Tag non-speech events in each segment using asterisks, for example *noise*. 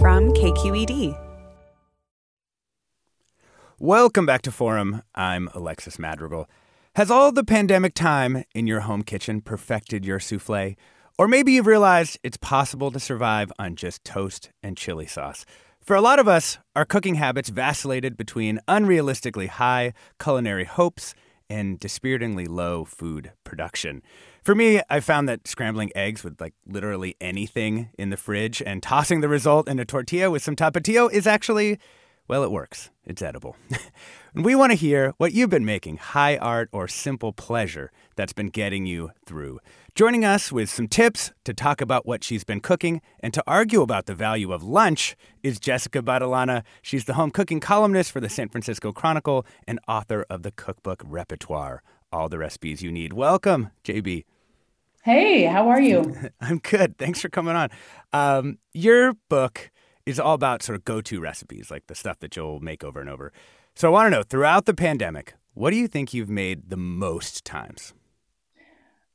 From KQED. Welcome back to Forum. I'm Alexis Madrigal. Has all the pandemic time in your home kitchen perfected your souffle? Or maybe you've realized it's possible to survive on just toast and chili sauce. For a lot of us, our cooking habits vacillated between unrealistically high culinary hopes and dispiritingly low food production. For me, I found that scrambling eggs with like literally anything in the fridge and tossing the result in a tortilla with some tapatio is actually well, it works. It's edible. *laughs* and we want to hear what you've been making high art or simple pleasure that's been getting you through. Joining us with some tips to talk about what she's been cooking and to argue about the value of lunch is Jessica Battilana. She's the home cooking columnist for the San Francisco Chronicle and author of the cookbook Repertoire All the Recipes You Need. Welcome, JB. Hey, how are you? *laughs* I'm good. Thanks for coming on. Um, your book is all about sort of go to recipes, like the stuff that you'll make over and over. So I want to know throughout the pandemic, what do you think you've made the most times?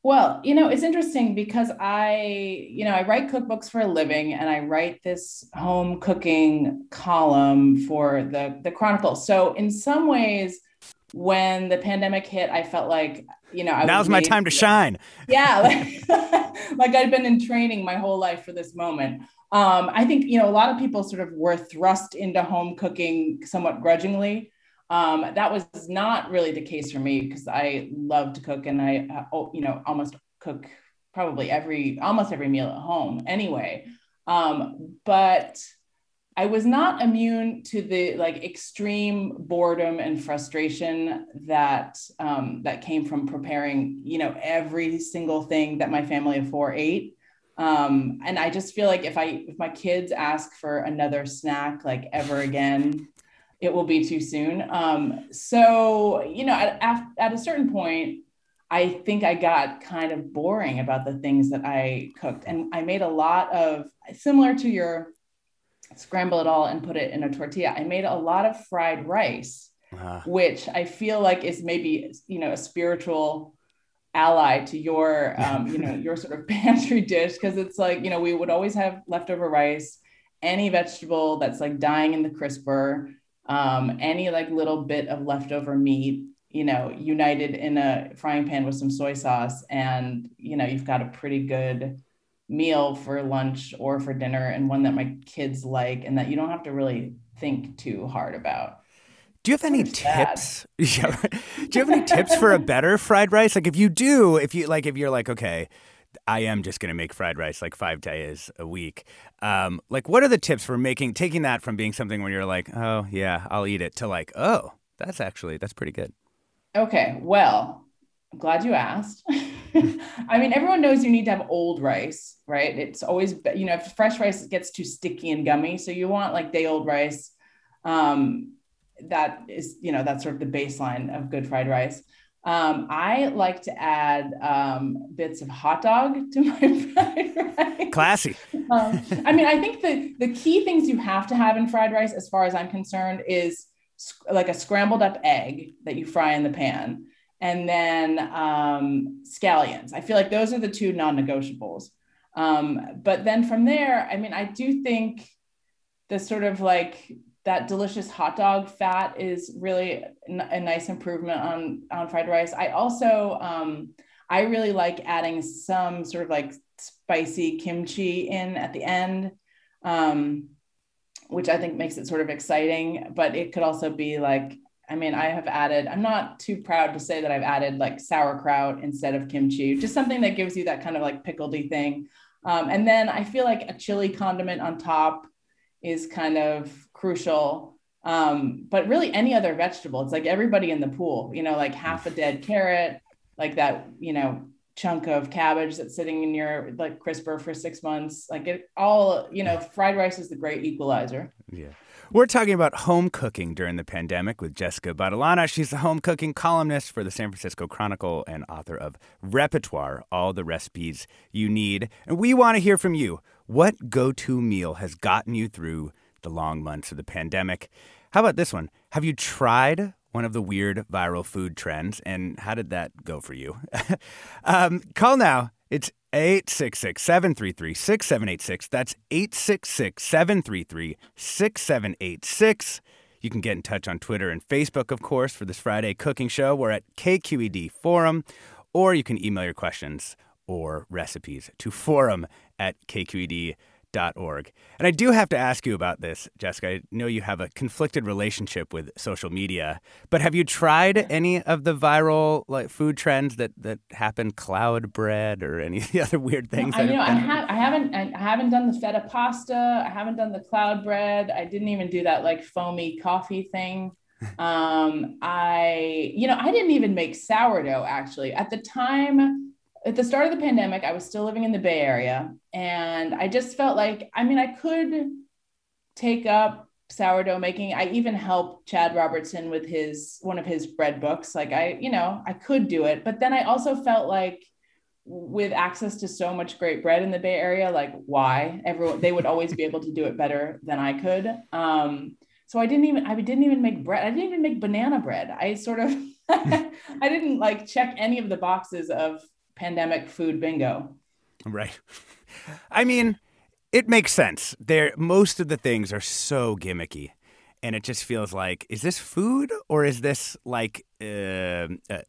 Well, you know, it's interesting because I, you know, I write cookbooks for a living and I write this home cooking column for the the Chronicle. So in some ways, when the pandemic hit, I felt like, you know, I now's my time to shine. Yeah, *laughs* like, like I'd been in training my whole life for this moment. Um, I think you know a lot of people sort of were thrust into home cooking somewhat grudgingly. Um, that was not really the case for me because I love to cook and I, uh, you know, almost cook probably every almost every meal at home anyway. Um, but I was not immune to the like extreme boredom and frustration that um, that came from preparing, you know, every single thing that my family of four ate. Um and i just feel like if i if my kids ask for another snack like ever again it will be too soon. Um so you know at, at a certain point i think i got kind of boring about the things that i cooked. And i made a lot of similar to your scramble it all and put it in a tortilla. I made a lot of fried rice uh-huh. which i feel like is maybe you know a spiritual ally to your um, you know your sort of *laughs* pantry dish. Because it's like you know we would always have leftover rice any vegetable that's like dying in the crisper um, any like little bit of leftover meat you know united in a frying pan with some soy sauce. And you know you've got a pretty good meal for lunch or for dinner and one that my kids like and that you don't have to really think too hard about do you have any tips? *laughs* Yeah, do you have any tips for a *laughs* better fried rice? Like if you do, if you like, if you're like, okay, I am just going to make fried rice like five days a week. Um, like, what are the tips for making taking that from being something where you're like, oh yeah, I'll eat it, to like, oh, that's actually that's pretty good. Okay, well, I'm glad you asked. *laughs* *laughs* I mean, everyone knows you need to have old rice, right? It's always you know, if fresh rice gets too sticky and gummy, so you want like day old rice. Um, that is, you know, that's sort of the baseline of good fried rice. Um, I like to add um, bits of hot dog to *laughs* my fried rice. Classy. Um, I mean, I think the the key things you have to have in fried rice, as far as I'm concerned, is sc- like a scrambled up egg that you fry in the pan, and then um, scallions. I feel like those are the two non-negotiables. Um, but then from there, I mean, I do think the sort of like that delicious hot dog fat is really a nice improvement on on fried rice. I also um, I really like adding some sort of like spicy kimchi in at the end, um, which I think makes it sort of exciting. But it could also be like I mean, I have added, I'm not too proud to say that I've added like sauerkraut instead of kimchi, just something that gives you that kind of like pickledy thing. Um, and then I feel like a chili condiment on top is kind of crucial. Um, but really, any other vegetable, it's like everybody in the pool, you know, like half a dead carrot, like that, you know, chunk of cabbage that's sitting in your like crisper for six months. Like it all, you know, fried rice is the great equalizer. Yeah. We're talking about home cooking during the pandemic with Jessica Battilana. She's the home cooking columnist for the San Francisco Chronicle and author of Repertoire, all the recipes you need. And we want to hear from you. What go to meal has gotten you through the long months of the pandemic? How about this one? Have you tried one of the weird viral food trends, and how did that go for you? *laughs* um, call now. It's 866 733 6786. That's 866 733 6786. You can get in touch on Twitter and Facebook, of course, for this Friday cooking show. We're at KQED Forum, or you can email your questions or recipes to forum at kqed.com org. And I do have to ask you about this, Jessica. I know you have a conflicted relationship with social media, but have you tried any of the viral like food trends that that happen, cloud bread or any of the other weird things? I, you know, I, have, I haven't I haven't done the feta pasta. I haven't done the cloud bread. I didn't even do that like foamy coffee thing. *laughs* um, I, you know, I didn't even make sourdough actually. At the time, at the start of the pandemic, I was still living in the Bay Area. And I just felt like, I mean, I could take up sourdough making. I even helped Chad Robertson with his one of his bread books. Like I, you know, I could do it. But then I also felt like with access to so much great bread in the Bay Area, like why everyone they would always be able to do it better than I could. Um, so I didn't even I didn't even make bread. I didn't even make banana bread. I sort of *laughs* I didn't like check any of the boxes of pandemic food bingo. Right. I mean, it makes sense. There most of the things are so gimmicky and it just feels like is this food or is this like uh, uh,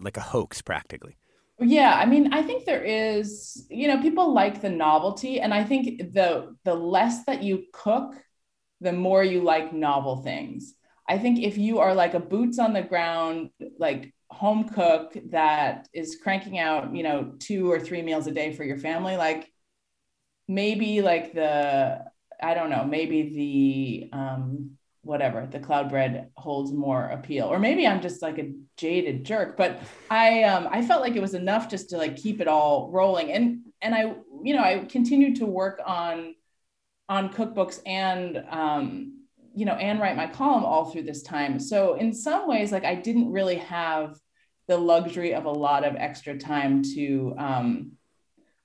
like a hoax practically? Yeah, I mean, I think there is, you know, people like the novelty and I think the the less that you cook, the more you like novel things. I think if you are like a boots on the ground like home cook that is cranking out, you know, two or three meals a day for your family, like maybe like the, I don't know, maybe the, um, whatever the cloud bread holds more appeal or maybe i'm just like a jaded jerk but i um i felt like it was enough just to like keep it all rolling and and i you know i continued to work on on cookbooks and um you know, and write my column all through this time. So in some ways, like I didn't really have the luxury of a lot of extra time to um,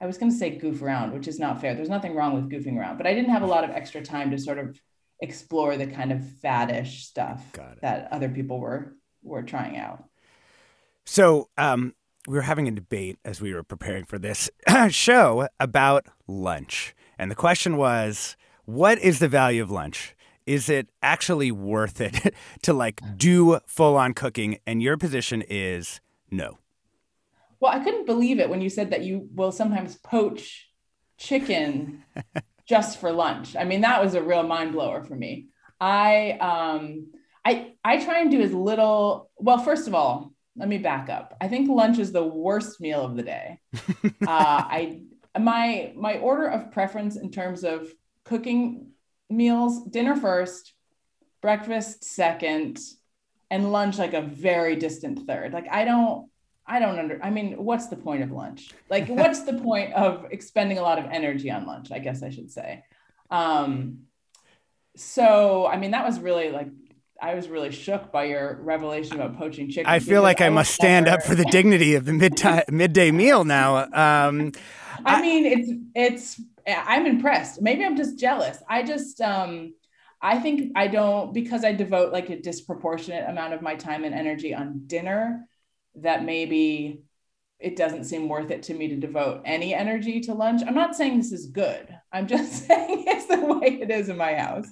I was going to say goof around, which is not fair. There's nothing wrong with goofing around, but I didn't have a lot of extra time to sort of explore the kind of faddish stuff that other people were were trying out. So, um, we were having a debate as we were preparing for this *clears throat* show about lunch, and the question was, what is the value of lunch? is it actually worth it *laughs* to like do full on cooking? And your position is no. Well, I couldn't believe it when you said that you will sometimes poach chicken *laughs* just for lunch. I mean, that was a real mind blower for me. I um I I try and do as little. Well, first of all, let me back up. I think lunch is the worst meal of the day. *laughs* uh, I my my order of preference in terms of cooking meals dinner first breakfast second and lunch like a very distant third like i don't i don't under i mean what's the point of lunch like what's the *laughs* point of expending a lot of energy on lunch i guess i should say um so i mean that was really like I was really shook by your revelation about poaching chicken. I feel like I, I must stand never... up for the dignity of the mid midday meal now. Um, *laughs* I, I mean, it's it's I'm impressed. Maybe I'm just jealous. I just um I think I don't because I devote like a disproportionate amount of my time and energy on dinner that maybe it doesn't seem worth it to me to devote any energy to lunch. I'm not saying this is good. I'm just *laughs* saying it's the way it is in my house.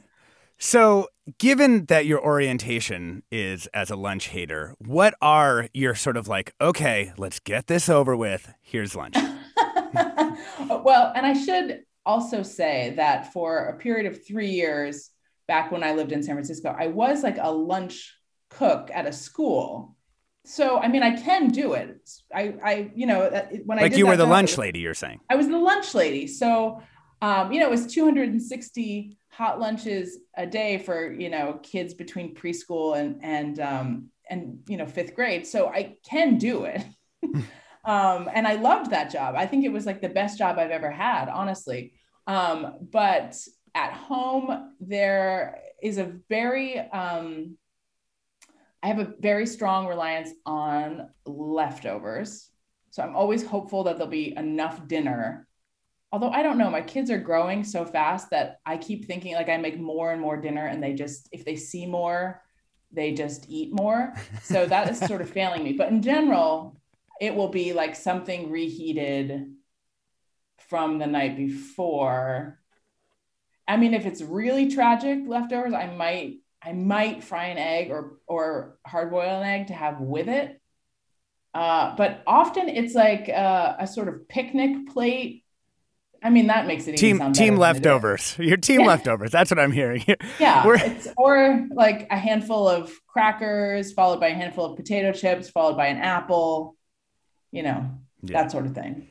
So, given that your orientation is as a lunch hater, what are your sort of like, okay, let's get this over with. Here's lunch. *laughs* well, and I should also say that for a period of three years back when I lived in San Francisco, I was like a lunch cook at a school. So, I mean, I can do it. I, I, you know, when I like you were the lunch lady, you're saying. I was the lunch lady. So, um, you know, it was 260 hot lunches a day for you know kids between preschool and and um, and you know fifth grade. So I can do it. *laughs* *laughs* um, and I loved that job. I think it was like the best job I've ever had, honestly. Um, but at home, there is a very um, I have a very strong reliance on leftovers. So I'm always hopeful that there'll be enough dinner although I don't know, my kids are growing so fast that I keep thinking like I make more and more dinner and they just, if they see more, they just eat more. So that is sort of *laughs* failing me. But in general, it will be like something reheated from the night before. I mean, if it's really tragic leftovers, I might I might fry an egg or or hard boil an egg to have with it. Uh, but often it's like a, a sort of picnic plate I mean, that makes it team team leftovers. *laughs* Your team yeah. leftovers. That's what I'm hearing. *laughs* yeah, it's or like a handful of crackers, followed by a handful of potato chips, followed by an apple. You know, yeah. that sort of thing.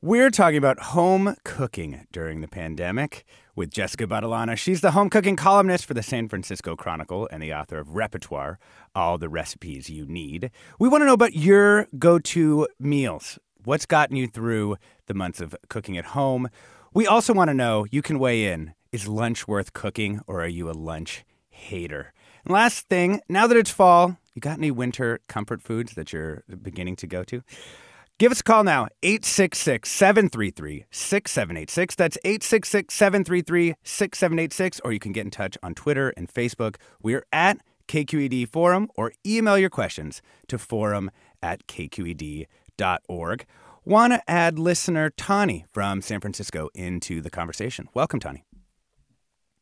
We're talking about home cooking during the pandemic with Jessica Battilana. She's the home cooking columnist for the San Francisco Chronicle and the author of Repertoire, All the Recipes You Need. We want to know about your go to meals What's gotten you through the months of cooking at home? We also want to know you can weigh in. Is lunch worth cooking or are you a lunch hater? And last thing, now that it's fall, you got any winter comfort foods that you're beginning to go to? Give us a call now, 866 733 6786. That's 866 733 6786. Or you can get in touch on Twitter and Facebook. We're at KQED Forum or email your questions to forum at kqed.com org. Want to add listener Tani from San Francisco into the conversation. Welcome, Tani.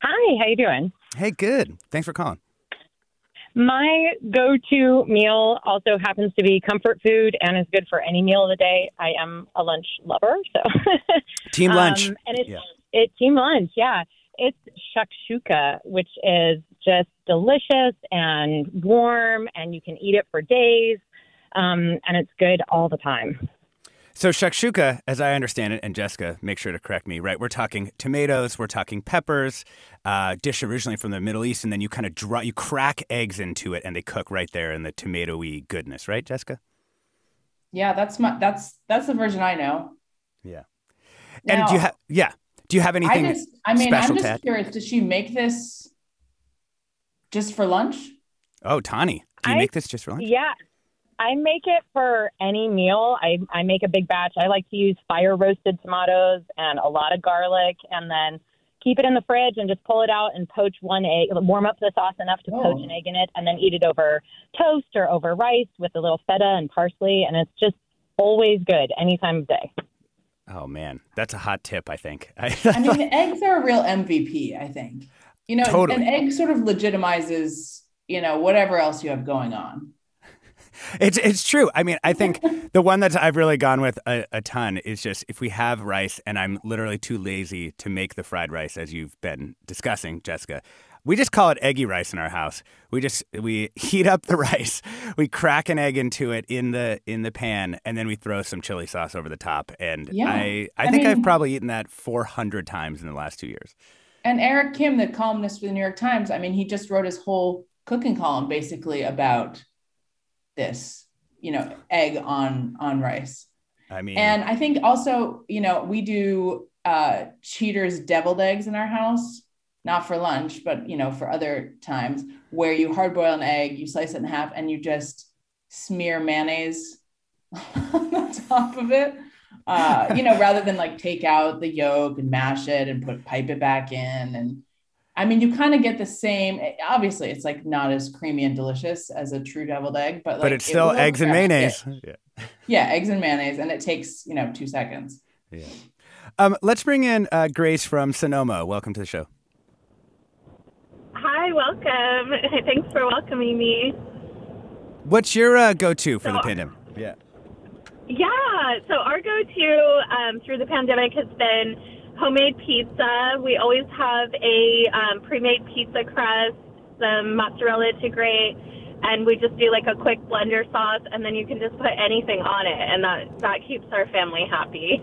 Hi, how you doing? Hey, good. Thanks for calling. My go-to meal also happens to be comfort food and is good for any meal of the day. I am a lunch lover, so *laughs* team lunch. Um, and it's yeah. it team lunch, yeah. It's shakshuka, which is just delicious and warm, and you can eat it for days um, and it's good all the time. So shakshuka, as I understand it, and Jessica, make sure to correct me. Right, we're talking tomatoes, we're talking peppers, uh, dish originally from the Middle East, and then you kind of draw, you crack eggs into it, and they cook right there in the tomatoey goodness. Right, Jessica? Yeah, that's my that's that's the version I know. Yeah, now, and do you have yeah? Do you have anything? I just, I mean, I'm just curious. Does she make this just for lunch? Oh, Tani, do you I, make this just for lunch? Yeah, I make it for any meal. I, I make a big batch. I like to use fire roasted tomatoes and a lot of garlic and then keep it in the fridge and just pull it out and poach one egg, warm up the sauce enough to oh. poach an oh. egg in it and then eat it over toast or over rice with a little feta and parsley. And it's just always good any time of day. Oh man, that's a hot tip, I think. *laughs* I mean, eggs are a real MVP, I think. You know, totally. an egg sort of legitimizes, you know, whatever else you have going on. It's it's true. I mean, I think the one that I've really gone with a, a, ton is just if we have rice and I'm literally too lazy to make the fried rice as you've been discussing, Jessica. We just call it eggy rice in our house. We just we heat up the *laughs* rice, we crack an egg into it in the in the pan, and then we throw some chili sauce over the top. And yeah. I I, I think mean, I've probably eaten that 400 times in the last two years. And Eric Kim, the columnist for the New York Times, I mean, he just wrote his whole cooking column basically about this, you know, egg on on rice. I mean, and I think also, you know, we do uh, cheaters deviled eggs in our house, not for lunch, but you know, for other times where you hard boil an egg, you slice it in half, and you just smear mayonnaise *laughs* on the top of it. Uh, you know, rather than like take out the yolk and mash it and put pipe it back in and I mean, you kind of get the same. Obviously, it's like not as creamy and delicious as a true deviled egg, but like, but it's still it eggs and mayonnaise. *laughs* Yeah. yeah, eggs and mayonnaise, and it takes you know two seconds. Yeah. Um, let's bring in uh, Grace from Sonoma. Welcome to the show. Hi, welcome. *laughs* Thanks for welcoming me. What's your uh, go-to for so, the pandemic? Yeah. Yeah. So our go-to um, through the pandemic has been homemade pizza. We always have a um, pre-made pizza crust, some mozzarella to grate, and we just do like a quick blender sauce, and then you can just put anything on it, and that that keeps our family happy.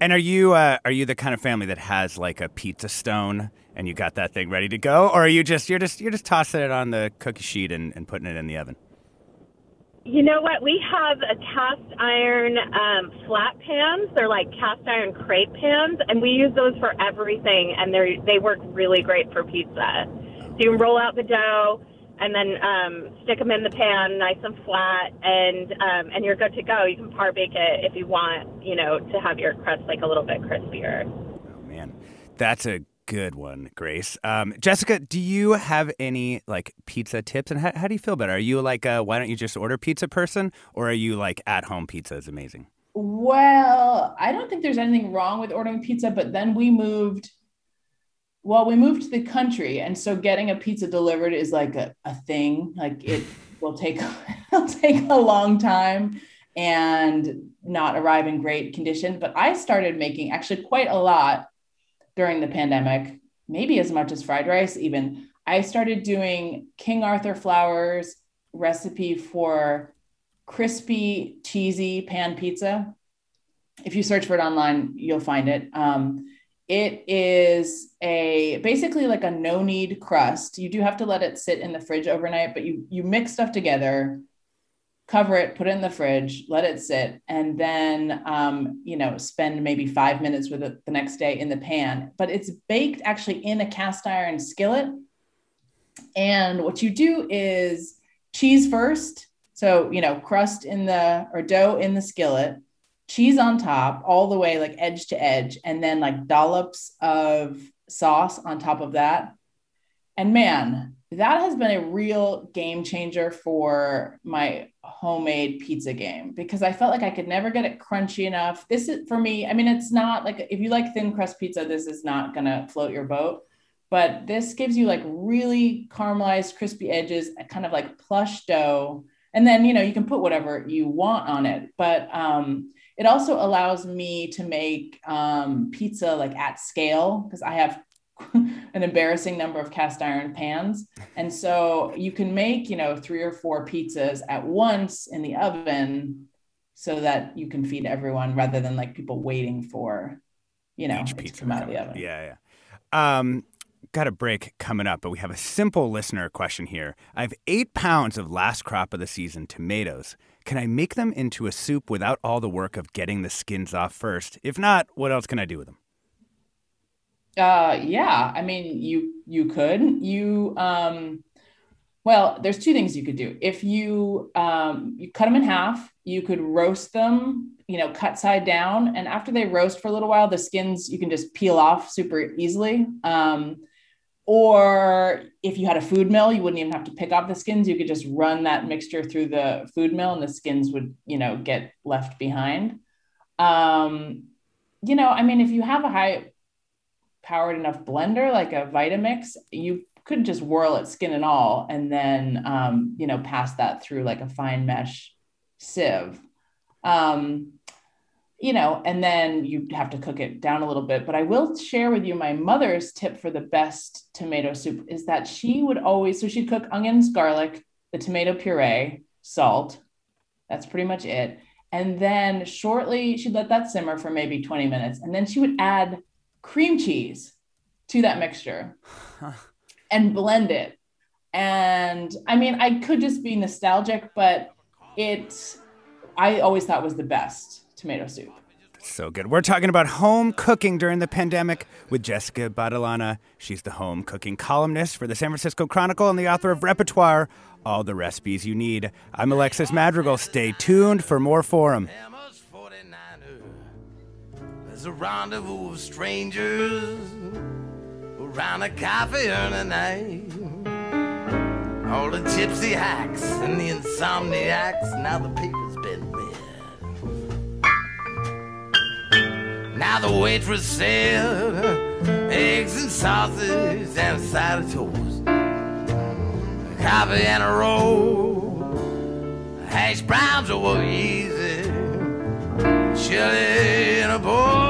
And are you uh, are you the kind of family that has like a pizza stone and you got that thing ready to go, or are you just you're just you're just tossing it on the cookie sheet and, and putting it in the oven? You know what? We have a cast iron um, flat pans. They're like cast iron crepe pans, and we use those for everything, and they they work really great for pizza. So you can roll out the dough and then um, stick them in the pan, nice and flat, and um, and you're good to go. You can par bake it if you want, you know, to have your crust like a little bit crispier. Oh man, that's a good one, Grace. Um, Jessica, do you have any like pizza tips? And how, how do you feel about it? Are you like, uh, why don't you just order pizza person, or are you like at home pizza is amazing? Well, I don't think there's anything wrong with ordering pizza, but then we moved. Well, we moved to the country, and so getting a pizza delivered is like a, a thing. Like it will take *laughs* it'll take a long time and not arrive in great condition. But I started making actually quite a lot during the pandemic, maybe as much as fried rice, even. I started doing King Arthur Flour's recipe for crispy, cheesy pan pizza. If you search for it online, you'll find it. Um, it is a basically like a no knead crust. You do have to let it sit in the fridge overnight, but you you mix stuff together cover it, put it in the fridge, let it sit, and then um, you know spend maybe five minutes with it the next day in the pan. But it's baked actually in a cast iron skillet. And what you do is cheese first, so you know crust in the or dough in the skillet, cheese on top, all the way like edge to edge, and then like dollops of sauce on top of that. And man, that has been a real game changer for my homemade pizza game because I felt like I could never get it crunchy enough. This is for me, I mean, it's not like if you like thin crust pizza, this is not to float your boat. But this gives you like really caramelized, crispy edges, kind of like plush dough. And then, you know, you can put whatever you want on it. But um, it also allows me to make um, pizza like at scale because I have *laughs* an embarrassing number of cast iron pans. And so you can make, you know, three or four pizzas at once in the oven so that you can feed everyone rather than like people waiting for, you know, Each pizza come out of the oven. Yeah, yeah. Um, got a break coming up, but we have a simple listener question here. I have eight pounds of last crop of the season tomatoes. Can I make them into a soup without all the work of getting the skins off first? If not, what else can I do with them? Uh, yeah. I mean, you you could you um, well, there's two things you could do. If you um, you cut them in half, you could roast them. You know, cut side down, and after they roast for a little while, the skins you can just peel off super easily. Um, or if you had a food mill, you wouldn't even have to pick off the skins. You could just run that mixture through the food mill, and the skins would you know get left behind. Um, you know, I mean, if you have a high powered enough blender like a Vitamix, you could just whirl it skin and all, and then um, you know pass that through like a fine mesh sieve. Um, you know, and then you have to cook it down a little bit. But I will share with you my mother's tip for the best tomato soup is that she would always so she'd cook onions, garlic, the tomato puree, salt. That's pretty much it. And then shortly, she'd let that simmer for maybe 20 minutes. And then she would add cream cheese to that mixture *laughs* and blend it. And I mean, I could just be nostalgic, but it, I always thought was the best tomato soup. So good. We're talking about home cooking during the pandemic with Jessica Battilana. She's the home cooking columnist for the San Francisco Chronicle and the author of Repertoire, All the Recipes You Need. I'm Alexis Madrigal. Stay tuned for more Forum. Hammers 49er. There's a rendezvous of strangers around a cafe on a night. All the gypsy hacks and the insomniacs. Now the paper's been read. Now the waitress said eggs and sausage and a side of toast. Coffee and a roll. Hash browns over easy. Chili in a bowl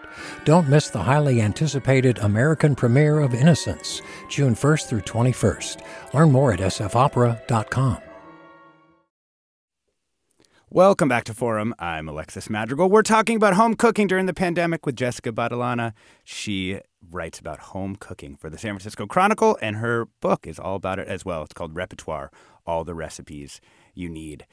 Don't miss the highly anticipated American premiere of Innocence, June 1st through 21st. Learn more at sfopera.com. Welcome back to Forum. I'm Alexis Madrigal. We're talking about home cooking during the pandemic with Jessica Battilana. She writes about home cooking for the San Francisco Chronicle, and her book is all about it as well. It's called Repertoire All the Recipes You Need.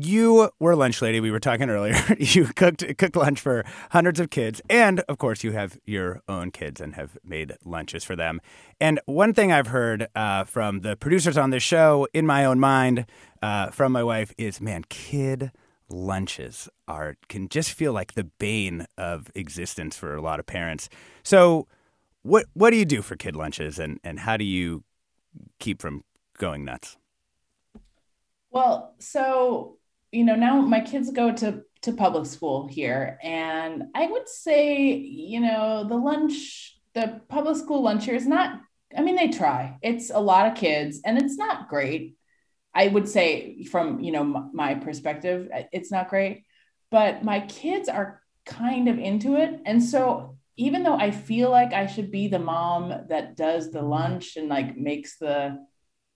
You were a lunch lady. We were talking earlier. *laughs* you cooked cooked lunch for hundreds of kids, and of course, you have your own kids and have made lunches for them. And one thing I've heard uh, from the producers on this show, in my own mind, uh, from my wife, is man, kid lunches are can just feel like the bane of existence for a lot of parents. So, what what do you do for kid lunches, and and how do you keep from going nuts? Well, so you know, now my kids go to to public school here, and I would say, you know, the lunch, the public school lunch here is not. I mean, they try. It's a lot of kids, and it's not great. I would say, from you know my perspective, uh, it's not great. But my kids are kind of into it, and so even though I feel like I should be the mom that does the lunch and like makes the,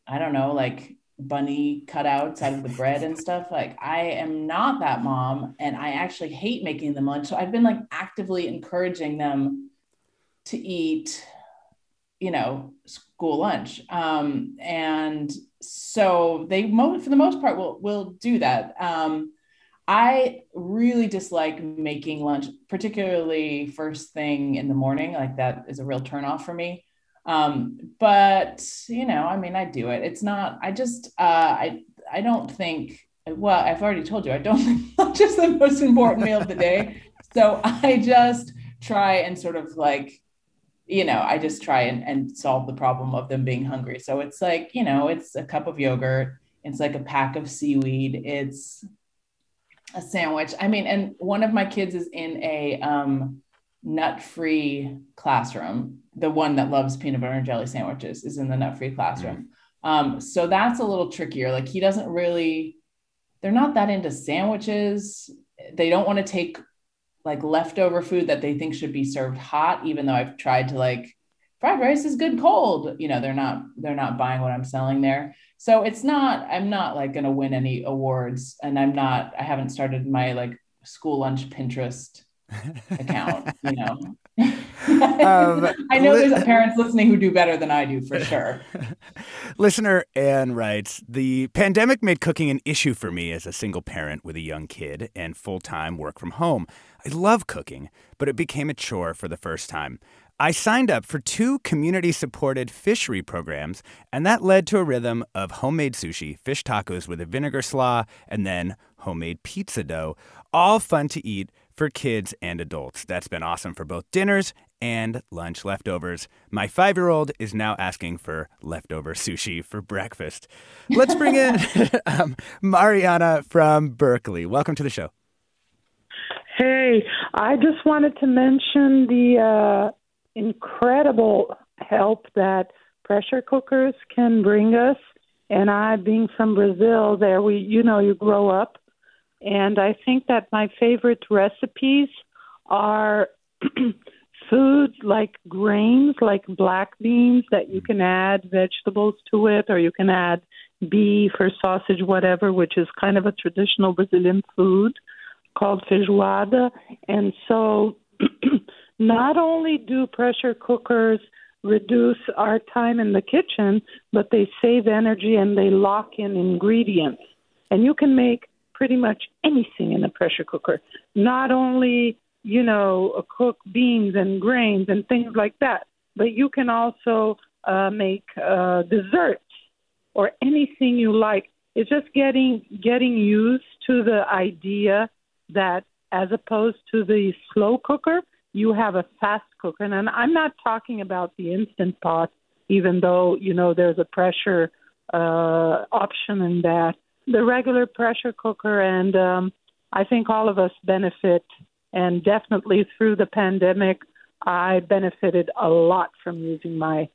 I don't know, like bunny cutouts out of the bread and stuff. Like I am not that mom and I actually hate making them lunch. So I've been like actively encouraging them to eat, you know, school lunch. Um, and so they mo- for the most part will will do that. Um, I really dislike making lunch, particularly first thing in the morning. Like that is a real turnoff for me. Um, but you know, I mean, I do it. It's not. I just. Uh, I. I don't think. Well, I've already told you. I don't *laughs* think lunch is the most important meal of the day. *laughs* So I just try and sort of like, you know, I just try and, and solve the problem of them being hungry. So it's like, you know, it's a cup of yogurt. It's like a pack of seaweed. It's a sandwich. I mean, and one of my kids is in a um, nut-free classroom the one that loves peanut butter and jelly sandwiches is in the nut free classroom. Mm. Um, so that's a little trickier. Like he doesn't really, they're not that into sandwiches. They don't want to take like leftover food that they think should be served hot, even though I've tried to like fried rice is good cold. You know, they're not they're not buying what I'm selling there. So it's not, I'm not like gonna win any awards. And I'm not, I haven't started my like school lunch Pinterest *laughs* account, you know. Um, *laughs* I know li- there's parents listening who do better than I do for *laughs* sure. Listener Anne writes The pandemic made cooking an issue for me as a single parent with a young kid and full time work from home. I love cooking, but it became a chore for the first time. I signed up for two community supported fishery programs, and that led to a rhythm of homemade sushi, fish tacos with a vinegar slaw, and then homemade pizza dough. All fun to eat for kids and adults. That's been awesome for both dinners and lunch leftovers. My five year old is now asking for leftover sushi for breakfast. Let's bring in *laughs* *laughs* um, Mariana from Berkeley. Welcome to the show. Hey, I just wanted to mention the uh, incredible help that pressure cookers can bring us. And I, being from Brazil, there we, you know, you grow up and I think that my favorite recipes are *clears throat* foods like grains, like black beans, that you can add vegetables to it, or you can add beef or sausage, whatever, which is kind of a traditional Brazilian food called feijoada. And so, *clears throat* not only do pressure cookers reduce our time in the kitchen, but they save energy and they lock in ingredients. And you can make pretty much anything in a pressure cooker. Not only, you know, cook beans and grains and things like that, but you can also uh, make uh, desserts or anything you like. It's just getting getting used to the idea that as opposed to the slow cooker, you have a fast cooker. And I'm not talking about the instant pot, even though you know there's a pressure uh, option in that the regular pressure cooker, and um, I think all of us benefit. And definitely through the pandemic, I benefited a lot from using my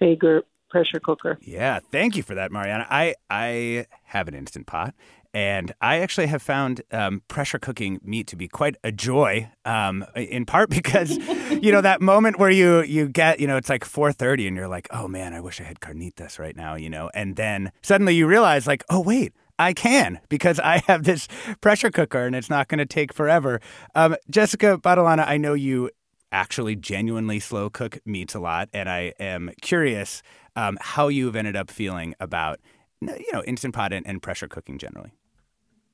Fagor pressure cooker. Yeah, thank you for that, Mariana. I I have an instant pot, and I actually have found um, pressure cooking meat to be quite a joy. Um, in part because *laughs* you know that moment where you you get you know it's like four thirty and you're like, oh man, I wish I had carnitas right now, you know, and then suddenly you realize like, oh wait. I can because I have this pressure cooker and it's not going to take forever. Um, Jessica Battilana, I know you actually genuinely slow cook meats a lot, and I am curious um, how you've ended up feeling about you know instant pot and, and pressure cooking generally.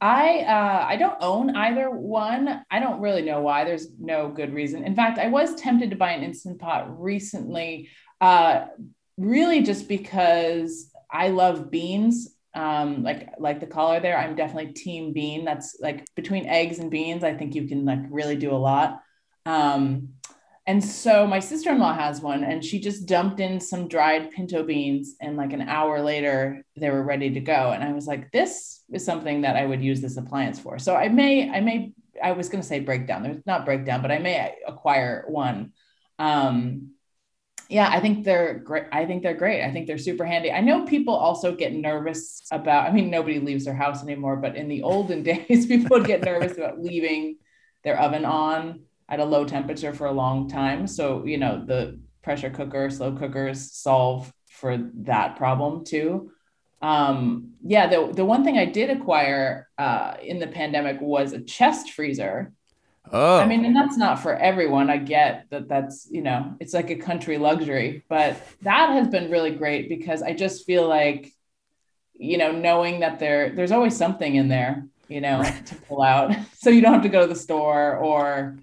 I uh, I don't own either one. I don't really know why. There's no good reason. In fact, I was tempted to buy an instant pot recently, uh, really just because I love beans. Um, like like the caller there, I'm definitely team bean. That's like between eggs and beans. I think you can like really do a lot. Um, and so my sister-in-law has one and she just dumped in some dried pinto beans and like an hour later they were ready to go. And I was like, this is something that I would use this appliance for. So I may, I may, I was going to say breakdown. There's not breakdown, but I may acquire one. Um, yeah, I think they're great. I think they're great. I think they're super handy. I know people also get nervous about, I mean, nobody leaves their house anymore, but in the olden *laughs* days, people would get nervous about leaving their oven on at a low temperature for a long time. So, you know, the pressure cooker, slow cookers solve for that problem too. Um, yeah, the, the one thing I did acquire uh, in the pandemic was a chest freezer. Oh. I mean, and that's not for everyone. I get that that's, you know, it's like a country luxury, but that has been really great because I just feel like, you know, knowing that there there's always something in there, you know, to pull out. *laughs* So you don't have to go to the store or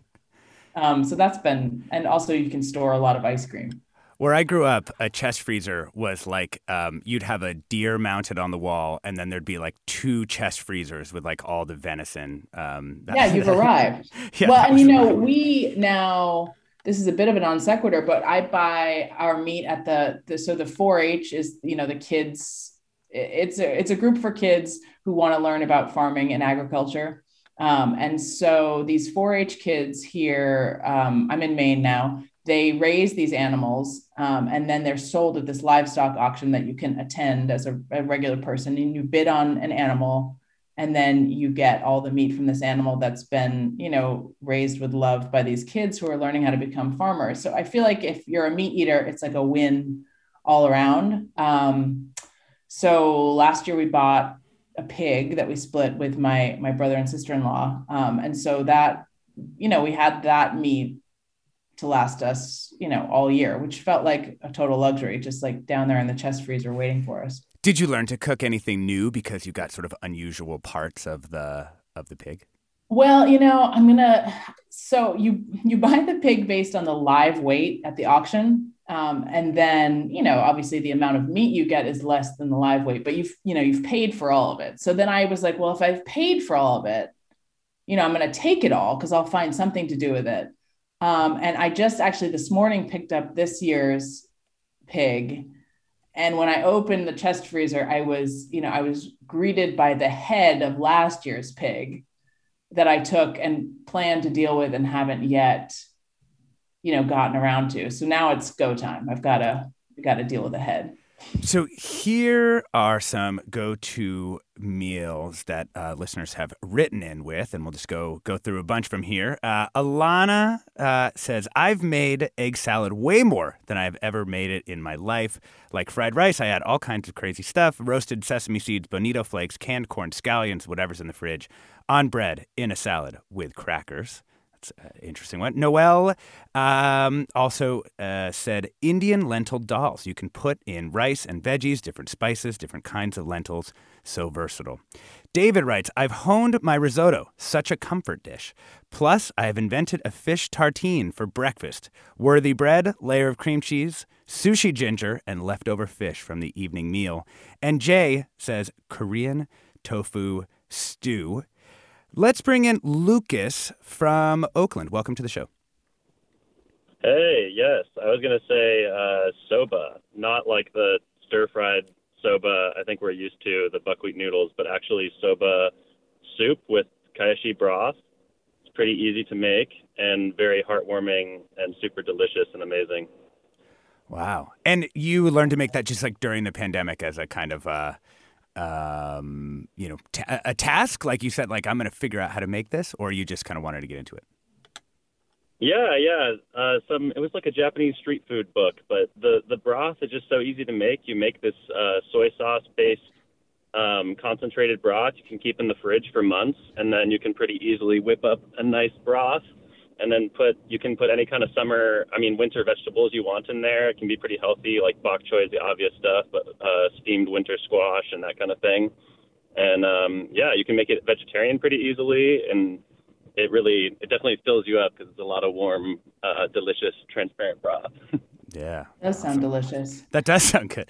um, so that's been, and also you can store a lot of ice cream. Where I grew up, a chest freezer was like um, you'd have a deer mounted on the wall, and then there'd be like two chest freezers with like all the venison. Um, *laughs* yeah, you've arrived. *laughs* yeah, well, and you know, we now this is a bit of a non sequitur, but I buy our meat at the, the so the 4-H is you know the kids. It's a it's a group for kids who want to learn about farming and agriculture. Um, and so these 4 H kids here, um, I'm in Maine now, they raise these animals um, and then they're sold at this livestock auction that you can attend as a, a, regular person. And you bid on an animal and then you get all the meat from this animal that's been, you know, raised with love by these kids who are learning how to become farmers. So I feel like if you're a meat eater, it's like a win all around. Um, so last year we bought a pig that we split with my my brother and sister-in-law um, and so that you know we had that meat to last us you know all year which felt like a total luxury just like down there in the chest freezer waiting for us did you learn to cook anything new because you got sort of unusual parts of the of the pig well you know i'm gonna so you you buy the pig based on the live weight at the auction um, and then, you know, obviously the amount of meat you get is less than the live weight, but you've, you know, you've paid for all of it. So then I was like, well, if I've paid for all of it, you know, I'm going to take it all because I'll find something to do with it. Um, and I just actually this morning picked up this year's pig. And when I opened the chest freezer, I was, you know, I was greeted by the head of last year's pig that I took and planned to deal with and haven't yet you know gotten around to. So now it's go time. I've got to got to deal with the head so here are some go-to meals that uh, listeners have written in with, and we'll just go go through a bunch from here. Uh, Alana uh, says, "I've made egg salad way more than I've ever made it in my life. Like fried rice, I add all kinds of crazy stuff: roasted sesame seeds, bonito flakes, canned corn, scallions, whatever's in the fridge, on bread in a salad with crackers." That's an interesting one. Noel um, also uh, said Indian lentil dals. You can put in rice and veggies, different spices, different kinds of lentils. So versatile. David writes, I've honed my risotto, such a comfort dish. Plus, I have invented a fish tartine for breakfast. Worthy bread, layer of cream cheese, sushi ginger, and leftover fish from the evening meal. And Jay says, Korean tofu stew. Let's bring in Lucas from Oakland. Welcome to the show. Hey, yes. I was going to say uh, soba, not like the stir fried soba I think we're used to, the buckwheat noodles, but actually kimchi broth. It's pretty easy to make and very heartwarming and super delicious and amazing. Wow. And you learned to make that just like during the pandemic as a kind of uh um, you know, t- a task like you said like I'm going to figure out how to make this or you just kind of wanted to get into it. Yeah, yeah. Uh, some it was like a Japanese street food book, but the the broth is just so easy to make. You make this uh, soy sauce based um, concentrated broth. You can keep in the fridge for months, and then you can pretty easily whip up a nice broth. And then put you can put any kind of summer, I mean winter vegetables you want in there. It can be pretty healthy, like bok choy is the obvious stuff, but uh, steamed winter squash and that kind of thing. And um, yeah, you can make it vegetarian pretty easily, and it really it definitely fills you up because it's a lot of warm, uh, delicious, transparent broth. *laughs* Yeah. That does sound delicious. That does sound good.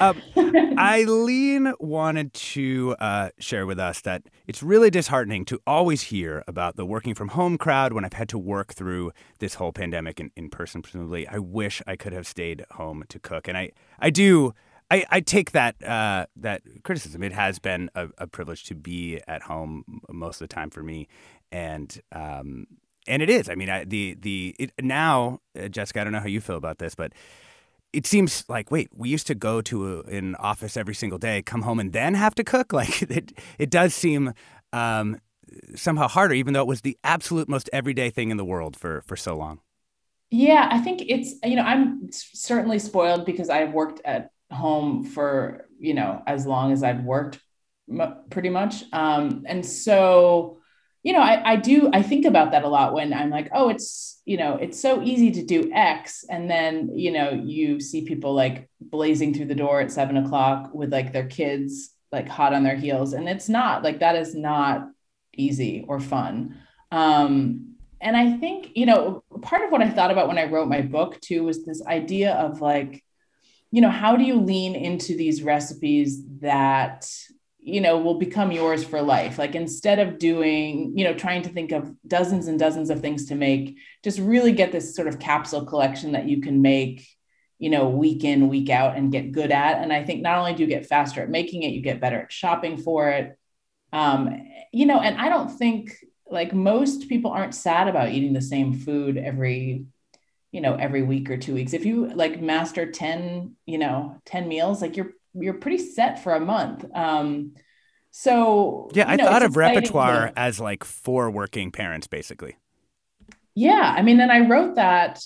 Um, *laughs* Eileen wanted to uh, share with us that it's really disheartening to always hear about the working from home crowd when I've had to work through this whole pandemic in, in person, presumably. I wish I could have stayed home to cook. And I, I do. I, I take that uh, that criticism. It has been a, a, privilege to be at home most of the time for me, and um, and it is. I mean, I, the the it, now, uh, Jessica. I don't know how you feel about this, but it seems like wait, we used to go to a, an office every single day, come home, and then have to cook. *laughs* Like it, it does seem um, somehow harder, even though it was the absolute most everyday thing in the world for for so long. Yeah, I think it's you know I'm certainly spoiled because I've worked at home for you know as long as I've worked pretty much um, and so you know I, I do i think about that a lot when i'm like oh it's you know it's so easy to do x. And then you know you see people like blazing through the door at seven o'clock with like their kids like hot on their heels. And it's not like that is not easy or fun. Um and i think you know part of what i thought about when i wrote my book too was this idea of like you know, how do you lean into these recipes that, you know, will become yours for life? Like instead of doing, you know, trying to think of dozens and dozens of things to make, just really get this sort of capsule collection that you can make, you know, week in, week out and get good at. And I think not only do you get faster at making it, you get better at shopping for it. Um, you know, and I don't think like most people aren't sad about eating the same food every you know every week or two weeks if you like master 10 you know 10 meals like you're you're pretty set for a month. Um so yeah i know, thought of repertoire to, as like for working parents basically. Yeah i mean and i wrote that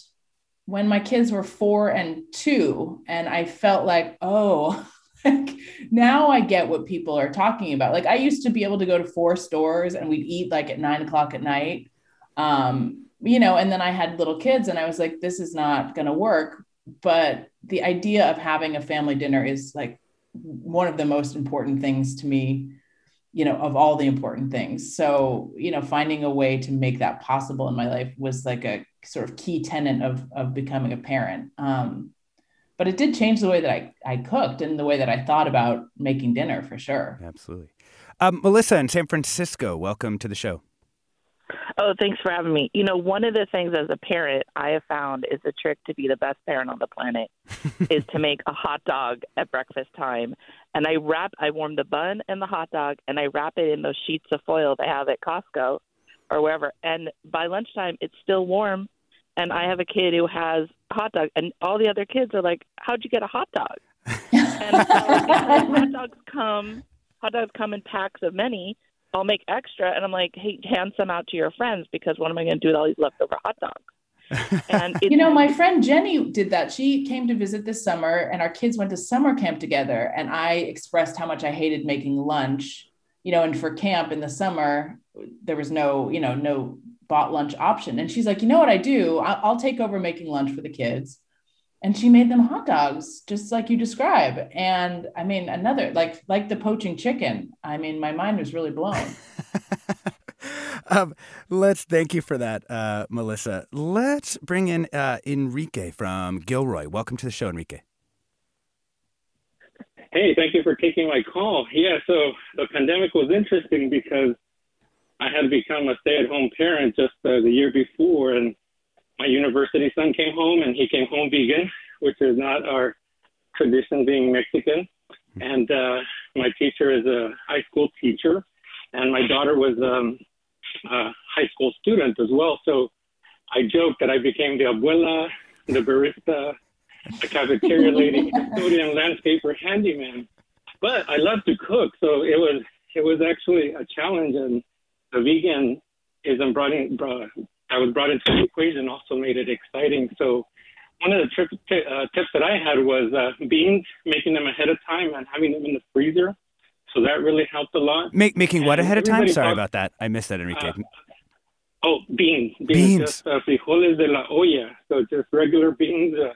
when my kids were four and two and i felt like oh *laughs* like now i get what people are talking about. Like i used to be able to go to four stores and we'd eat like at nine o'clock at night. Um you know, and then I had little kids and I was like, this is not going to work. But the idea of having a family dinner is like one of the most important things to me, you know, of all the important things. So, you know, finding a way to make that possible in my life was like a sort of key tenet of, of becoming a parent. Um, but it did change the way that I, I cooked and the way that I thought about making dinner for sure. Absolutely. Um, Melissa in San Francisco, welcome to the show. Oh, thanks for having me. You know, one of the things as a parent I have found is a trick to be the best parent on the planet *laughs* is to make a hot dog at breakfast time. And I wrap, I warm the bun and the hot dog, and I wrap it in those sheets of foil they have at Costco or wherever. And by lunchtime, it's still warm. And I have a kid who has a hot dog, and all the other kids are like, "How'd you get a hot dog?" *laughs* and so hot dogs come, hot dogs come in packs of many I'll make extra, and I'm like, hey, hand some out to your friends because what am I going to do with all these leftover hot dogs? and *laughs* you know, my friend Jenny did that. She came to visit this summer, and our kids went to summer camp together. And I expressed how much I hated making lunch. You know, and for camp in the summer, there was no, you know, no bought lunch option. And she's like, you know what I do? I'll, I'll take over making lunch for the kids and she made them hot dogs just like you describe. And i mean another like like the poaching chicken. I mean my mind was really blown. *laughs* Um, let's thank you for that uh, melissa. Let's bring in uh, enrique from gilroy. Welcome to the show enrique. Hey thank you for taking my call. Yeah so the pandemic was interesting because i had become a stay-at-home parent just uh, the year before and my university son came home and he came home vegan, which is not our tradition being Mexican. And uh, my teacher is a high school teacher, and my daughter was um, uh, high school student as well. So I joke that I became the abuela, the barista, the cafeteria *laughs* lady, custodian, landscaper, handyman. But I love to cook, so it was it was actually a challenge, and the veganism brought in brought, I was brought into the equation also made it exciting. So one of the trip, t- uh, tips that I had was uh, beans, making them ahead of time and having them in the freezer. So that really helped a lot. Make, making what ahead of time? Sorry talks- about that. I missed that, Enrique. Uh, Oh, beans. Beans. Beans. Just uh, frijoles de la olla. So just regular beans uh,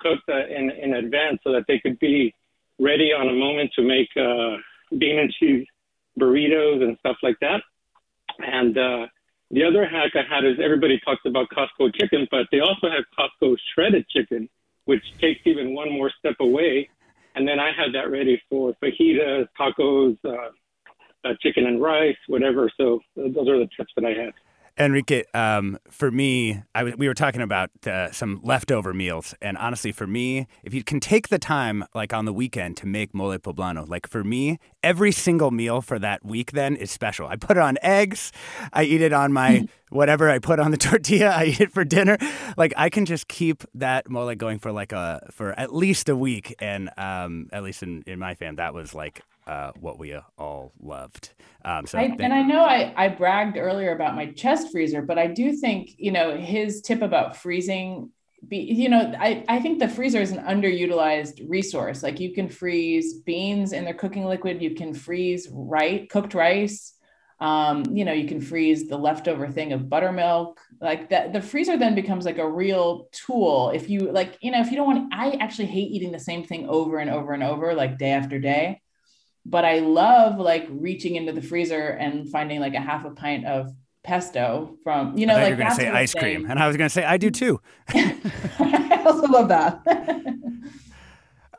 cooked uh, in, in advance so that they could be ready on a moment to make uh, bean and cheese burritos and stuff like that. And uh, the other hack I had is everybody talks about Costco chicken, but they also have Costco shredded chicken, which takes even one more step away. And then I had that ready for fajitas, tacos, uh, uh, chicken and rice, whatever. So those are the tips that I had. Enrique, um, for me, I w- we were talking about uh, some leftover meals, and honestly, for me, if you can take the time, like on the weekend, to make mole poblano, like for me, every single meal for that week then is special. I put it on eggs, I eat it on my *laughs* whatever I put on the tortilla, *laughs* I eat it for dinner. Like I can just keep that mole going for like a for at least a week, and um, at least in in my fam, that was like uh, what we all loved. Um, so I, thank- and I know I, I bragged earlier about my chest freezer, but I do think, you know, his tip about freezing, be, you know, I, I think the freezer is an underutilized resource. Like you can freeze beans in their cooking liquid, you can freeze right cooked rice. Um, you know, you can freeze the leftover thing of buttermilk like that. The freezer then becomes like a real tool. If you like, you know, if you don't want, I actually hate eating the same thing over and over and over, like day after day but I love like reaching into the freezer and finding like a half a pint of pesto from you know I like you were going to say ice cream, and I was going to say I do too. *laughs* I also love that. *laughs*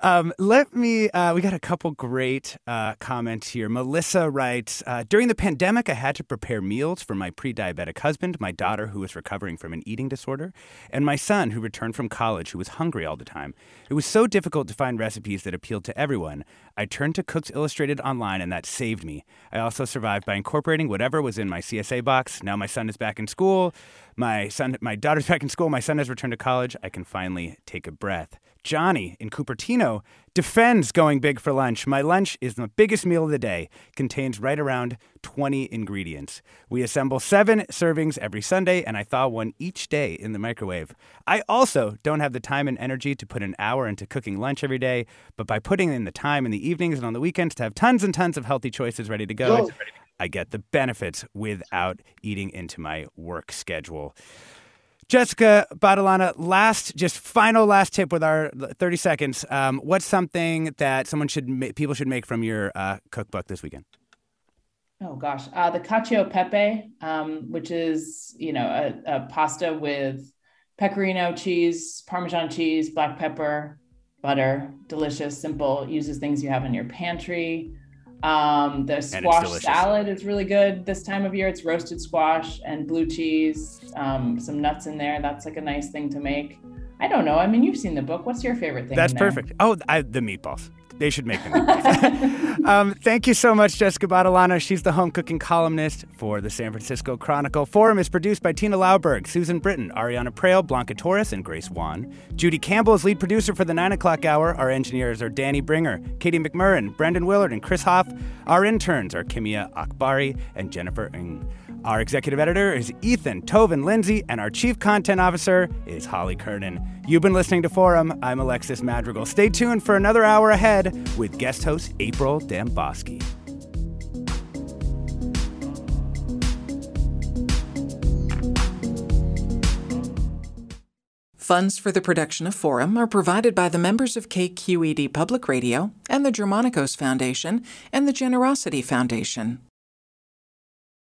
Um, let me, uh, we got a couple great uh, comments here. Melissa writes uh, During the pandemic, I had to prepare meals for my pre diabetic husband, my daughter, who was recovering from an eating disorder, and my son, who returned from college, who was hungry all the time. It was so difficult to find recipes that appealed to everyone. I turned to Cooks Illustrated online, and that saved me. I also survived by incorporating whatever was in my CSA box. Now my son is back in school. My son, my daughter's *laughs* back in school. My son has returned to college. I can finally take a breath. Johnny in Cupertino defends going big for lunch. My lunch is the biggest meal of the day, contains right around 20 ingredients. We assemble seven servings every Sunday, and I thaw one each day in the microwave. I also don't have the time and energy to put an hour into cooking lunch every day, but by putting in the time in the evenings and on the weekends to have tons and tons of healthy choices ready to go, I get the benefits without eating into my work schedule. Jessica Battilana, last, just final last tip with our 30 seconds. Um, what's something that someone should, ma- people should make from your uh, cookbook this weekend? Oh gosh, uh, the cacio pepe, um, which is you know a, a pasta with pecorino cheese, Parmesan cheese, black pepper, butter, delicious, simple. Uses things you have in your pantry. Um, the squash salad is really good this time of year. It's roasted squash and blue cheese, um, some nuts in there. That's like a nice thing to make. I don't know. I mean, you've seen the book. What's your favorite thing? That's perfect. Oh, I, the meatballs. They should make them. *laughs* um, thank you so much, Jessica Battilana. She's the home cooking columnist for the San Francisco Chronicle. Forum is produced by Tina Lauberg, Susan Britton, Ariana Proehl, Blanca Torres, and Grace Wan. Judy Campbell is lead producer for the 9 o'clock hour. Our engineers are Danny Bringer, Katie McMurrin, Brendan Willard, and Chris Hoff. Our interns are Kimia Akbari and Jennifer Ng. Our executive editor is Ethan Toven-Lindsey, and our chief content officer is Holly Kernan. You've been listening to Forum. I'm Alexis Madrigal. Stay tuned for another hour ahead with guest host April Dembosky. Funds for the production of Forum are provided by the members of KQED Public Radio and the Germanacos Foundation and the Generosity Foundation.